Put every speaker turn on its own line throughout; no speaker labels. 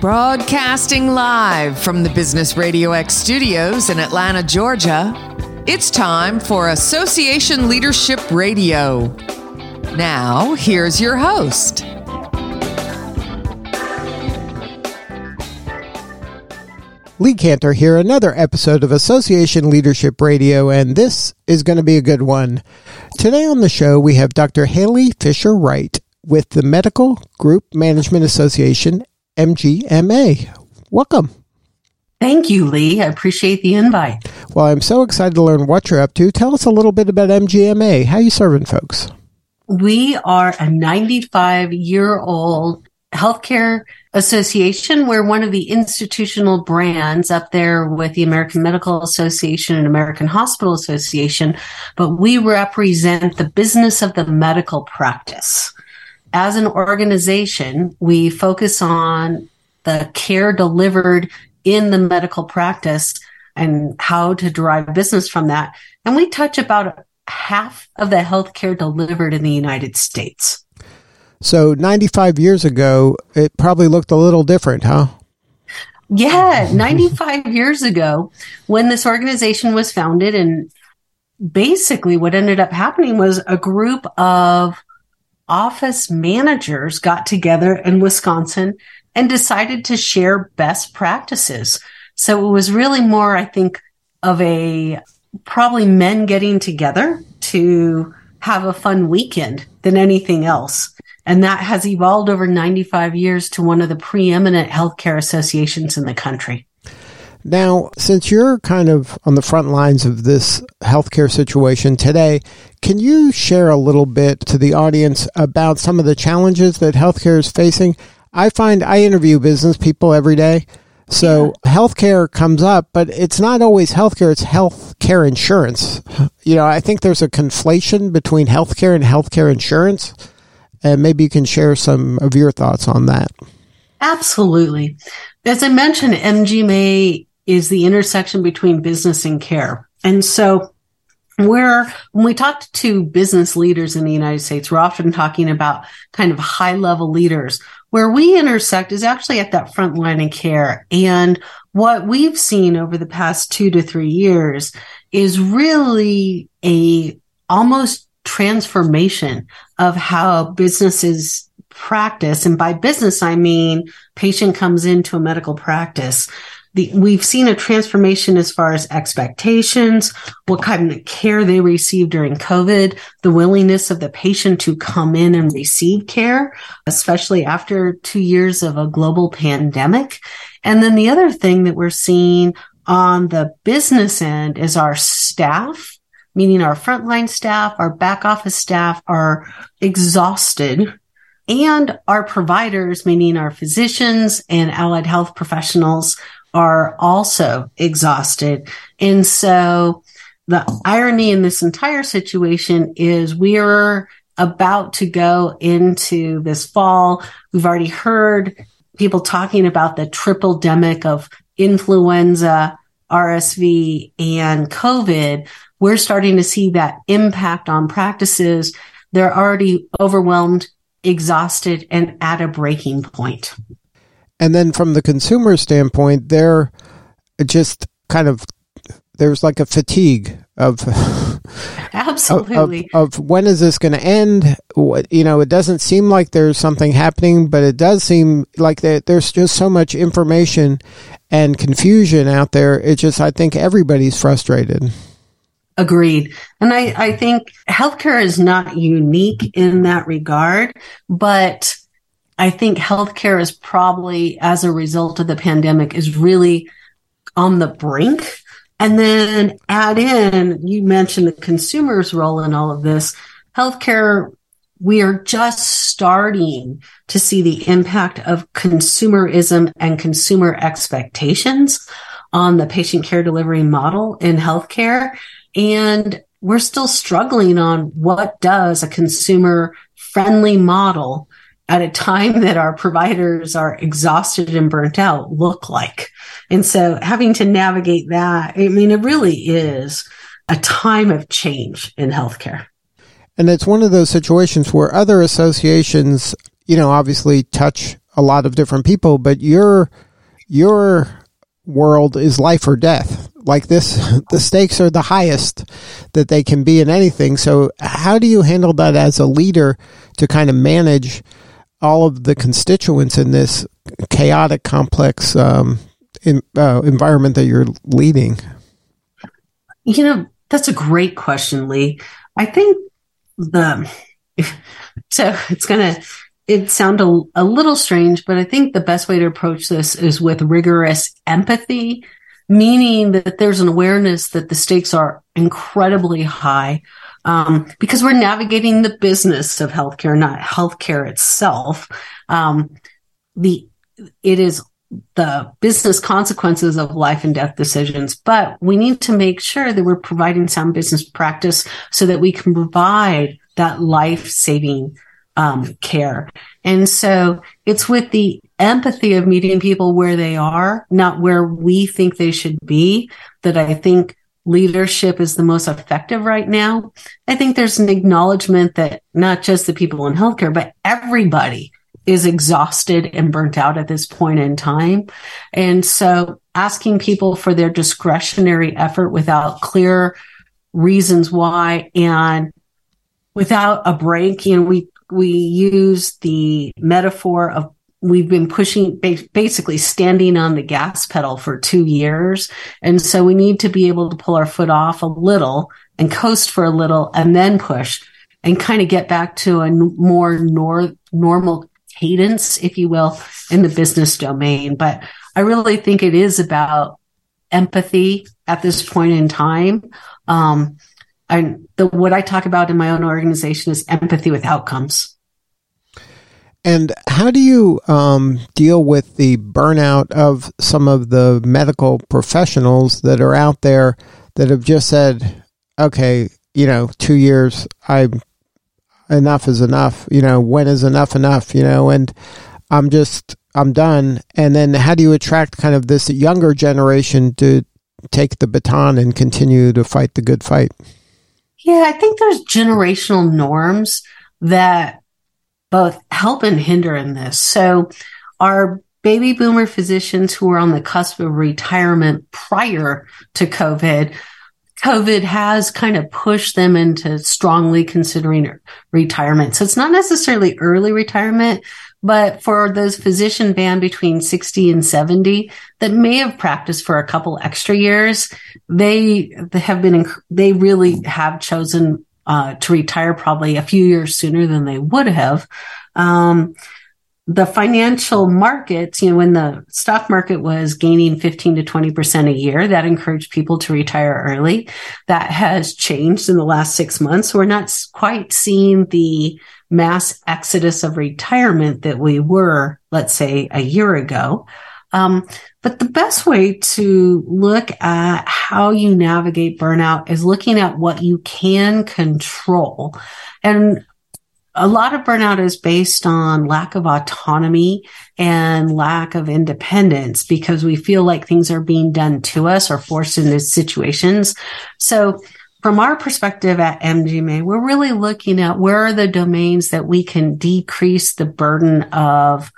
Broadcasting live from the Business RadioX studios in Atlanta, Georgia, it's time for Association Leadership Radio. Now, here's your host.
Lee Kantor here, another episode of Association Leadership Radio, and this is going to be a good one. Today on the show, we have Dr. Haley Fisher Wright with the Medical Group Management Association MGMA. Welcome.
Thank you, Lee. I appreciate the invite.
Well, I'm so excited to learn what you're up to. Tell us a little bit about MGMA. How you serving folks?
We are a 95 year old healthcare association. We're one of the institutional brands up there with the American Medical Association and American Hospital Association, but we represent the business of the medical practice as an organization, we focus on the care delivered in the medical practice and how to derive business from that. And we touch about half of the healthcare delivered in the United States.
So 95 years ago, it probably looked a little different, huh?
Yeah, 95 years ago, when this organization was founded, and basically what ended up happening was a group of office managers got together in Wisconsin and decided to share best practices. So it was really more, I think, of a probably men getting together to have a fun weekend than anything else. And that has evolved over 95 years to one of the preeminent healthcare associations in the country.
Now, since you're kind of on the front lines of this healthcare situation today, can you share a little bit to the audience about some of the challenges that healthcare is facing? I find I interview business people every day. So yeah. healthcare comes up, but it's not always healthcare, it's healthcare insurance. You know, I think there's a conflation between healthcare and healthcare insurance. And maybe you can share some of your thoughts on that.
Absolutely. As I mentioned, MGMA is the intersection between business and care. And so where when we talk to business leaders in the United States, we're often talking about kind of high level leaders. Where we intersect is actually at that front line of care. And what we've seen over the past two to three years is really a almost transformation of how businesses practice. And by business, I mean patient comes into a medical practice the, we've seen a transformation as far as expectations, what kind of care they receive during COVID, the willingness of the patient to come in and receive care, especially after two years of a global pandemic. And then the other thing that we're seeing on the business end is our staff, meaning our frontline staff, our back office staff are exhausted and our providers, meaning our physicians and allied health professionals are also exhausted. And so the irony in this entire situation is we are about to go into this fall. We've already heard people talking about the tripledemic of influenza, RSV, and COVID. We're starting to see that impact on practices. They're already overwhelmed, exhausted, and at a breaking point.
And then from the consumer standpoint, they're just kind of there's like a fatigue of
absolutely.
of, of, when is this going to end you know it doesn't seem like there's something happening but it does seem like that there's just so much information and confusion out there. It just i think everybody's frustrated.
Agreed. And i i think healthcare is not unique in that regard but I think healthcare is probably as a result of the pandemic is really on the brink. And then add in, you mentioned the consumer's role in all of this. Healthcare, we are just starting to see the impact of consumerism and consumer expectations on the patient care delivery model in healthcare. And we're still struggling on what does a consumer friendly model at a time that our providers are exhausted and burnt out look like. And so having to navigate that, I mean, it really is a time of change in healthcare.
And it's one of those situations where other associations, you know, obviously touch a lot of different people, but your your world is life or death. Like this, the stakes are the highest that they can be in anything. So, how do you handle that as a leader to kind of manage all of the constituents in this chaotic, complex um, in, uh, environment that you're leading?
You know, that's a great question, Lee. I think the so it's to it sound a, a little strange, but I think the best way to approach this is with rigorous empathy, meaning that there's an awareness that the stakes are incredibly high um, because we're navigating the business of healthcare, not healthcare itself. Um, the it is the business consequences of life and death decisions, but we need to make sure that we're providing sound business practice so that we can provide that life saving um, care. And so it's with the empathy of meeting people where they are, not where we think they should be, that I think leadership is the most effective right now. I think there's an acknowledgement that not just the people in healthcare, but everybody is exhausted and burnt out at this point in time. And so asking people for their discretionary effort without clear reasons why and without a break, you know, we we use the metaphor of we've been pushing basically standing on the gas pedal for two years. And so we need to be able to pull our foot off a little and coast for a little and then push and kind of get back to a more nor- normal cadence, if you will, in the business domain. But I really think it is about empathy at this point in time. Um, and the what I talk about in my own organization is empathy with outcomes.
And how do you um, deal with the burnout of some of the medical professionals that are out there that have just said, "Okay, you know, two years, I enough is enough. You know, when is enough enough? You know, and I'm just I'm done." And then how do you attract kind of this younger generation to take the baton and continue to fight the good fight?
Yeah, I think there's generational norms that both help and hinder in this. So our baby boomer physicians who were on the cusp of retirement prior to COVID, COVID has kind of pushed them into strongly considering retirement. So it's not necessarily early retirement, but for those physician band between 60 and 70 that may have practiced for a couple extra years, they, they have been, they really have chosen uh, to retire probably a few years sooner than they would have. Um, the financial markets, you know, when the stock market was gaining 15 to 20% a year, that encouraged people to retire early. That has changed in the last six months. We're not quite seeing the mass exodus of retirement that we were, let's say, a year ago. Um, but the best way to look at how you navigate burnout is looking at what you can control. And a lot of burnout is based on lack of autonomy and lack of independence because we feel like things are being done to us or forced into situations. So from our perspective at MGMA, we're really looking at where are the domains that we can decrease the burden of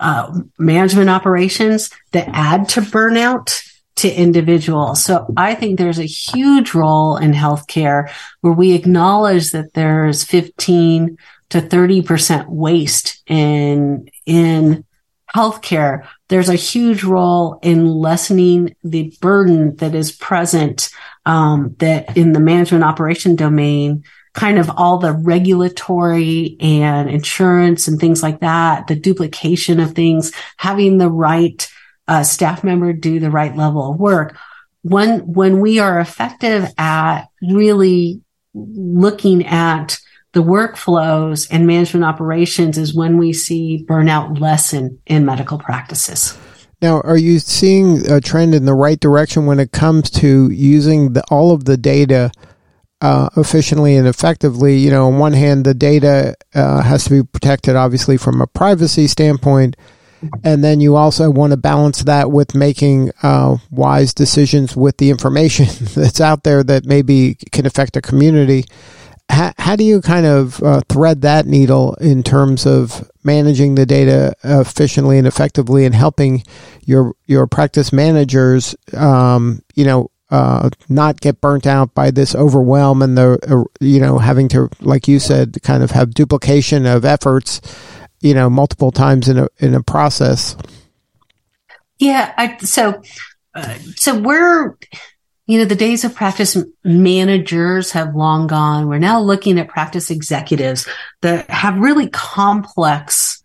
uh, management operations that add to burnout to individuals. So I think there's a huge role in healthcare where we acknowledge that there's 15 to 30% waste in, in healthcare. There's a huge role in lessening the burden that is present, um, that in the management operation domain kind of all the regulatory and insurance and things like that, the duplication of things, having the right uh, staff member do the right level of work. When, when we are effective at really looking at the workflows and management operations is when we see burnout lessen in medical practices.
Now, are you seeing a trend in the right direction when it comes to using the, all of the data uh, efficiently and effectively. You know, on one hand, the data uh, has to be protected, obviously, from a privacy standpoint. And then you also want to balance that with making uh, wise decisions with the information that's out there that maybe can affect a community. how, how do you kind of uh, thread that needle in terms of managing the data efficiently and effectively and helping your your practice managers, um, you know, uh, not get burnt out by this overwhelm and the uh, you know having to, like you said, kind of have duplication of efforts, you know, multiple times in a in a process.
Yeah, I, so uh, so we're you know, the days of practice managers have long gone. We're now looking at practice executives that have really complex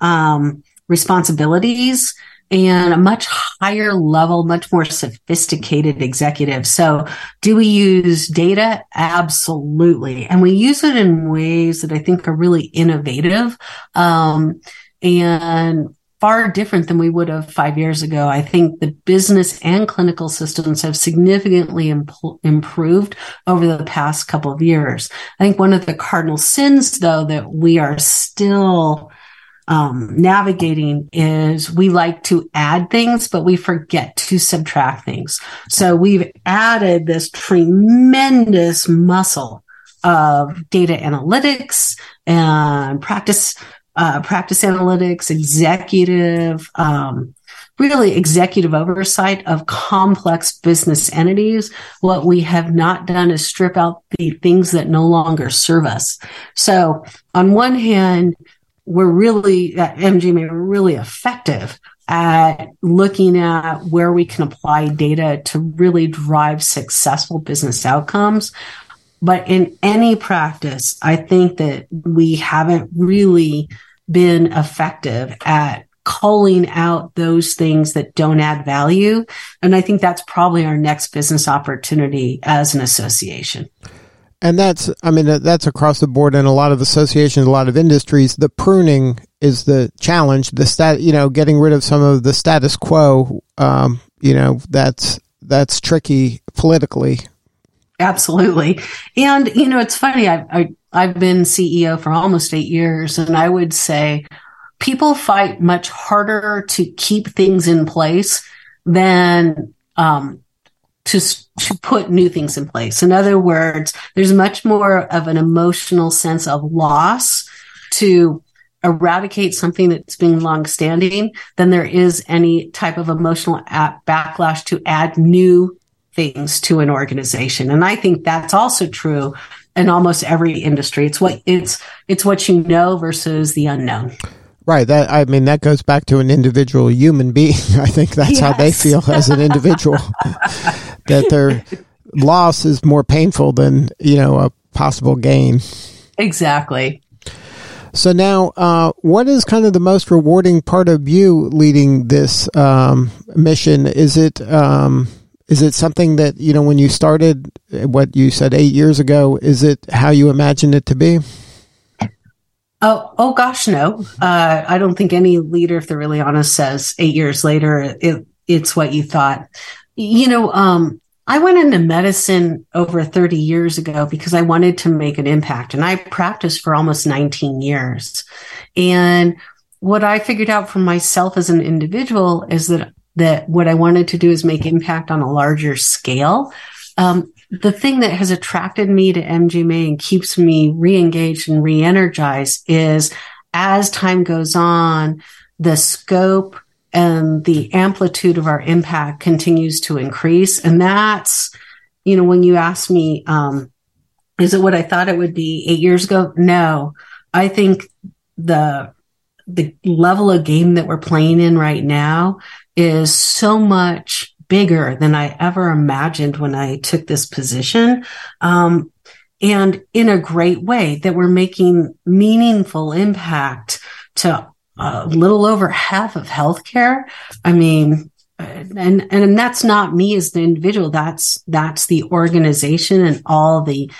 um, responsibilities and a much higher level, much more sophisticated executive. So do we use data? Absolutely. And we use it in ways that I think are really innovative. Um, and far different than we would have five years ago. I think the business and clinical systems have significantly imp- improved over the past couple of years. I think one of the cardinal sins, though, that we are still um, navigating is we like to add things, but we forget to subtract things. So we've added this tremendous muscle of data analytics and practice uh, practice analytics, executive, um, really executive oversight of complex business entities. What we have not done is strip out the things that no longer serve us. So on one hand, we're really at MGMA, we're really effective at looking at where we can apply data to really drive successful business outcomes. But in any practice, I think that we haven't really been effective at calling out those things that don't add value. And I think that's probably our next business opportunity as an association.
And that's, I mean, that's across the board in a lot of associations, a lot of industries. The pruning is the challenge. The stat, you know, getting rid of some of the status quo. Um, you know, that's that's tricky politically
Absolutely. And, you know, it's funny. I, I, I've been CEO for almost eight years, and I would say people fight much harder to keep things in place than um, to, to put new things in place. In other words, there's much more of an emotional sense of loss to eradicate something that's been longstanding than there is any type of emotional backlash to add new things to an organization. And I think that's also true in almost every industry. It's what it's it's what you know versus the unknown.
Right. That I mean that goes back to an individual human being. I think that's yes. how they feel as an individual. that their loss is more painful than, you know, a possible gain.
Exactly.
So now, uh, what is kind of the most rewarding part of you leading this um, mission? Is it um, is it something that, you know, when you started, what you said eight years ago, is it how you imagined it to be?
Oh, oh gosh, no. Uh, I don't think any leader, if they're really honest, says eight years later, it, it's what you thought. You know, um, I went into medicine over 30 years ago because I wanted to make an impact and I practiced for almost 19 years. And what I figured out for myself as an individual is that that what I wanted to do is make impact on a larger scale. Um, the thing that has attracted me to MGMA and keeps me re-engaged and re-energized is as time goes on, the scope and the amplitude of our impact continues to increase. And that's, you know, when you ask me, um, is it what I thought it would be eight years ago? No, I think the the level of game that we're playing in right now is so much bigger than I ever imagined when I took this position. Um, and in a great way that we're making meaningful impact to a little over half of healthcare. I mean, and and that's not me as the individual. That's that's the organization and all the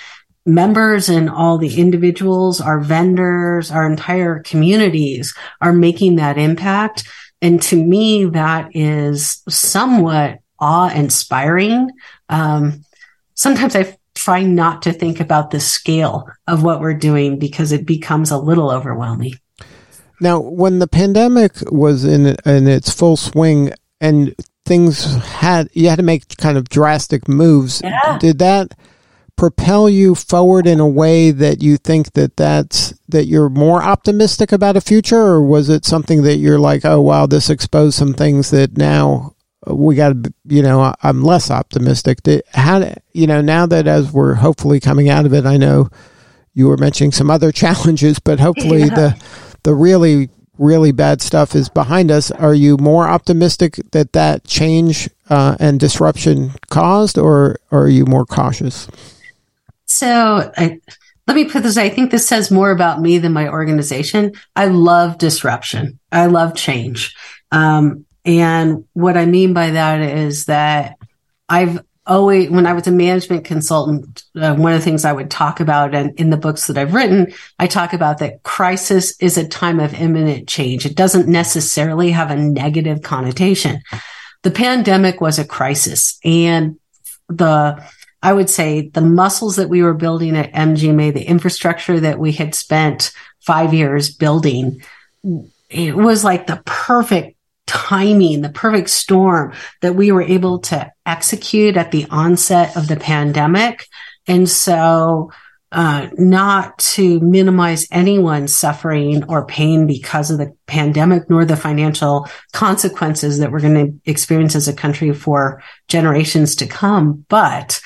members and all the individuals, our vendors, our entire communities are making that impact. And to me, that is somewhat awe inspiring. Um, sometimes I try not to think about the scale of what we're doing because it becomes a little overwhelming.
Now, when the pandemic was in in its full swing and things had you had to make kind of drastic moves, yeah. did that propel you forward in a way that you think that that's that you're more optimistic about a future or was it something that you're like oh wow this exposed some things that now we got to you know I'm less optimistic how you know now that as we're hopefully coming out of it I know you were mentioning some other challenges but hopefully yeah. the the really really bad stuff is behind us are you more optimistic that that change uh, and disruption caused or, or are you more cautious
so I, let me put this. I think this says more about me than my organization. I love disruption. I love change. Um, and what I mean by that is that I've always, when I was a management consultant, uh, one of the things I would talk about and in the books that I've written, I talk about that crisis is a time of imminent change. It doesn't necessarily have a negative connotation. The pandemic was a crisis and the I would say the muscles that we were building at MGMA, the infrastructure that we had spent five years building, it was like the perfect timing, the perfect storm that we were able to execute at the onset of the pandemic. And so, uh, not to minimize anyone's suffering or pain because of the pandemic, nor the financial consequences that we're going to experience as a country for generations to come. But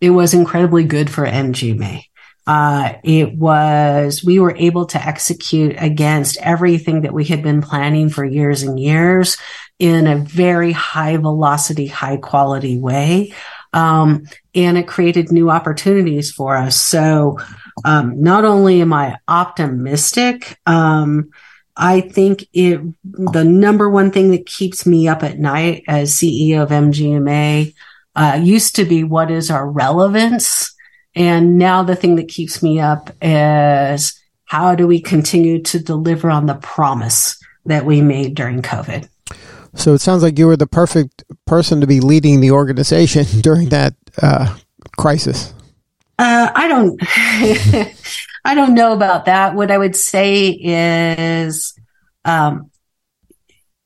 it was incredibly good for MGMA. Uh, it was, we were able to execute against everything that we had been planning for years and years in a very high velocity, high quality way. Um, and it created new opportunities for us. So, um, not only am I optimistic, um, I think it, the number one thing that keeps me up at night as CEO of MGMA uh, used to be what is our relevance. And now the thing that keeps me up is how do we continue to deliver on the promise that we made during COVID?
So it sounds like you were the perfect person to be leading the organization during that uh, crisis.
Uh, I don't, I don't know about that. What I would say is, um,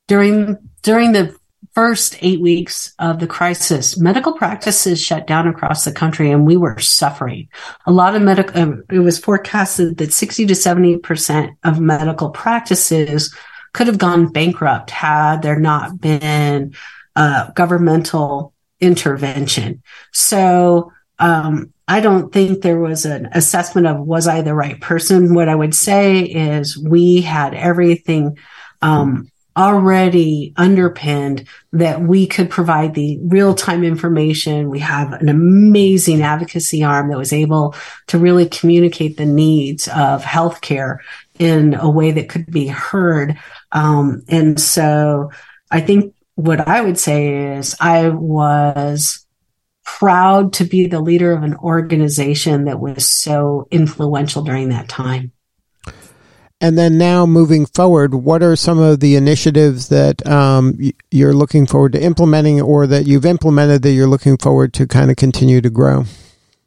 during during the first eight weeks of the crisis, medical practices shut down across the country and we were suffering. A lot of medical, uh, it was forecasted that 60 to 70% of medical practices could have gone bankrupt had there not been uh, governmental intervention. So, um, I don't think there was an assessment of was I the right person. What I would say is we had everything um, already underpinned that we could provide the real time information. We have an amazing advocacy arm that was able to really communicate the needs of healthcare in a way that could be heard. Um, and so I think what I would say is I was proud to be the leader of an organization that was so influential during that time.
And then now moving forward, what are some of the initiatives that um, you're looking forward to implementing or that you've implemented that you're looking forward to kind of continue to grow?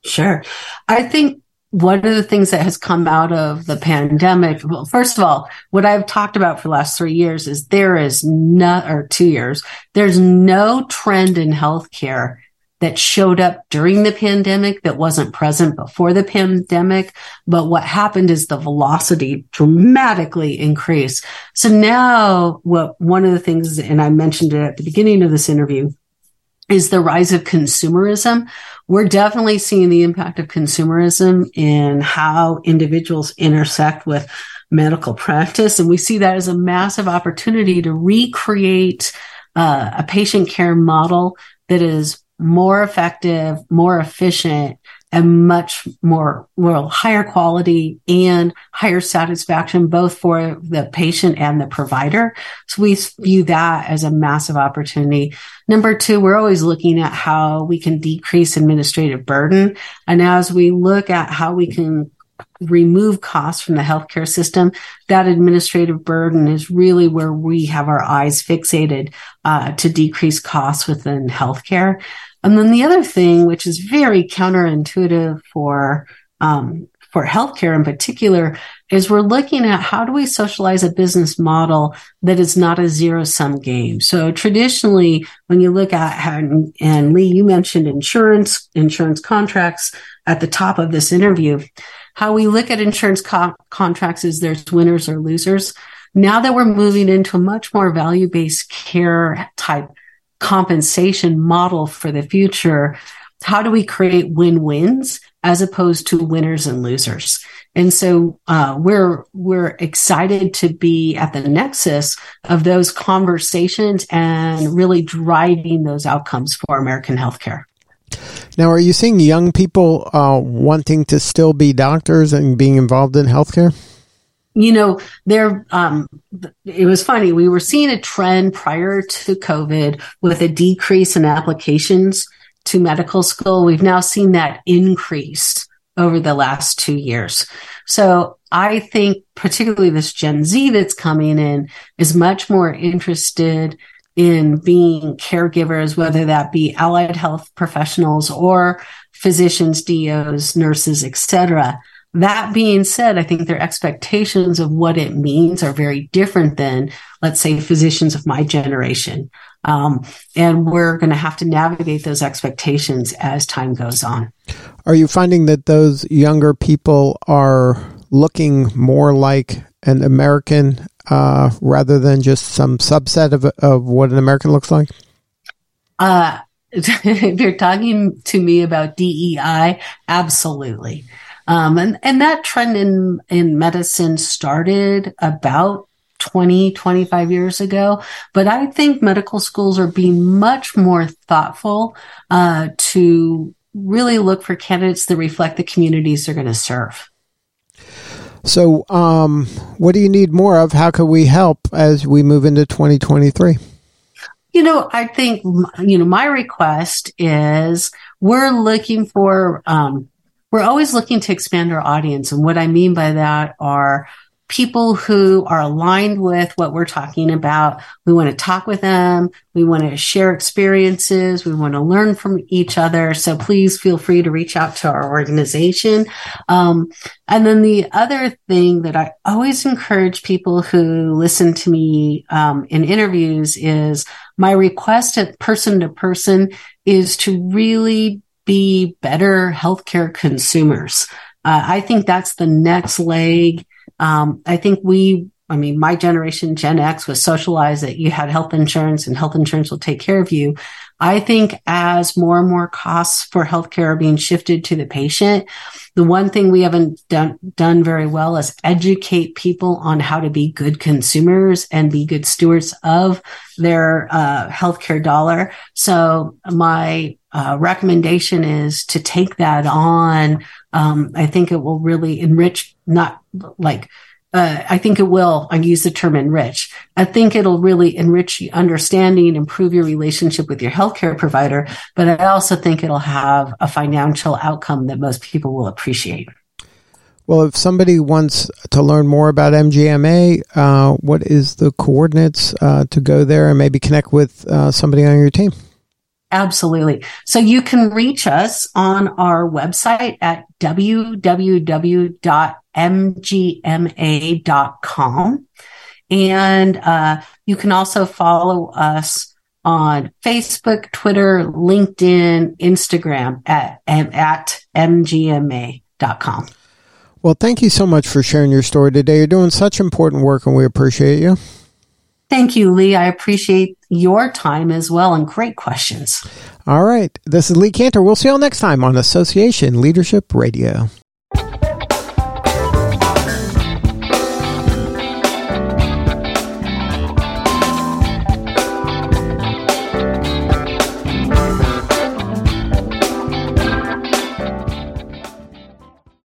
Sure. I think one of the things that has come out of the pandemic, well, first of all, what I've talked about for the last three years is there is no, or two years, there's no trend in healthcare that showed up during the pandemic that wasn't present before the pandemic. But what happened is the velocity dramatically increased. So now what one of the things, and I mentioned it at the beginning of this interview, is the rise of consumerism. We're definitely seeing the impact of consumerism in how individuals intersect with medical practice. And we see that as a massive opportunity to recreate uh, a patient care model that is more effective, more efficient, and much more, well, higher quality and higher satisfaction, both for the patient and the provider. So we view that as a massive opportunity. Number two, we're always looking at how we can decrease administrative burden. And as we look at how we can remove costs from the healthcare system, that administrative burden is really where we have our eyes fixated uh, to decrease costs within healthcare. And then the other thing, which is very counterintuitive for um, for healthcare in particular is we're looking at how do we socialize a business model that is not a zero sum game. So traditionally, when you look at how, and Lee, you mentioned insurance, insurance contracts at the top of this interview. How we look at insurance co- contracts is there's winners or losers. Now that we're moving into a much more value based care type compensation model for the future, how do we create win wins as opposed to winners and losers? And so uh, we're we're excited to be at the nexus of those conversations and really driving those outcomes for American healthcare.
Now, are you seeing young people uh, wanting to still be doctors and being involved in healthcare?
You know, there, um, it was funny. We were seeing a trend prior to COVID with a decrease in applications to medical school. We've now seen that increase over the last two years. So I think particularly this Gen Z that's coming in is much more interested in being caregivers, whether that be allied health professionals or physicians, DOs, nurses, etc. That being said, I think their expectations of what it means are very different than, let's say, physicians of my generation. Um, and we're going to have to navigate those expectations as time goes on.
Are you finding that those younger people are looking more like an American uh, rather than just some subset of, of what an American looks like?
Uh, if you're talking to me about DEI, absolutely. Um, and, and that trend in, in medicine started about 20, 25 years ago. But I think medical schools are being much more thoughtful, uh, to really look for candidates that reflect the communities they're going to serve.
So, um, what do you need more of? How can we help as we move into 2023?
You know, I think, you know, my request is we're looking for, um, we're always looking to expand our audience. And what I mean by that are people who are aligned with what we're talking about. We want to talk with them. We want to share experiences. We want to learn from each other. So please feel free to reach out to our organization. Um, and then the other thing that I always encourage people who listen to me um, in interviews is my request at person to person is to really be better healthcare consumers. Uh, I think that's the next leg. Um, I think we, I mean, my generation, Gen X, was socialized that you had health insurance and health insurance will take care of you. I think as more and more costs for healthcare are being shifted to the patient, the one thing we haven't done, done very well is educate people on how to be good consumers and be good stewards of their uh, healthcare dollar. So my uh, recommendation is to take that on. Um, I think it will really enrich, not like uh, I think it will, I use the term enrich. I think it'll really enrich your understanding, improve your relationship with your healthcare provider, but I also think it'll have a financial outcome that most people will appreciate.
Well, if somebody wants to learn more about MGMA, uh, what is the coordinates uh, to go there and maybe connect with uh, somebody on your team?
Absolutely. So you can reach us on our website at www.mgma.com. And uh, you can also follow us on Facebook, Twitter, LinkedIn, Instagram at, at mgma.com.
Well, thank you so much for sharing your story today. You're doing such important work and we appreciate you.
Thank you, Lee. I appreciate your time as well and great questions.
All right. This is Lee Kantor. We'll see you all next time on Association Leadership Radio.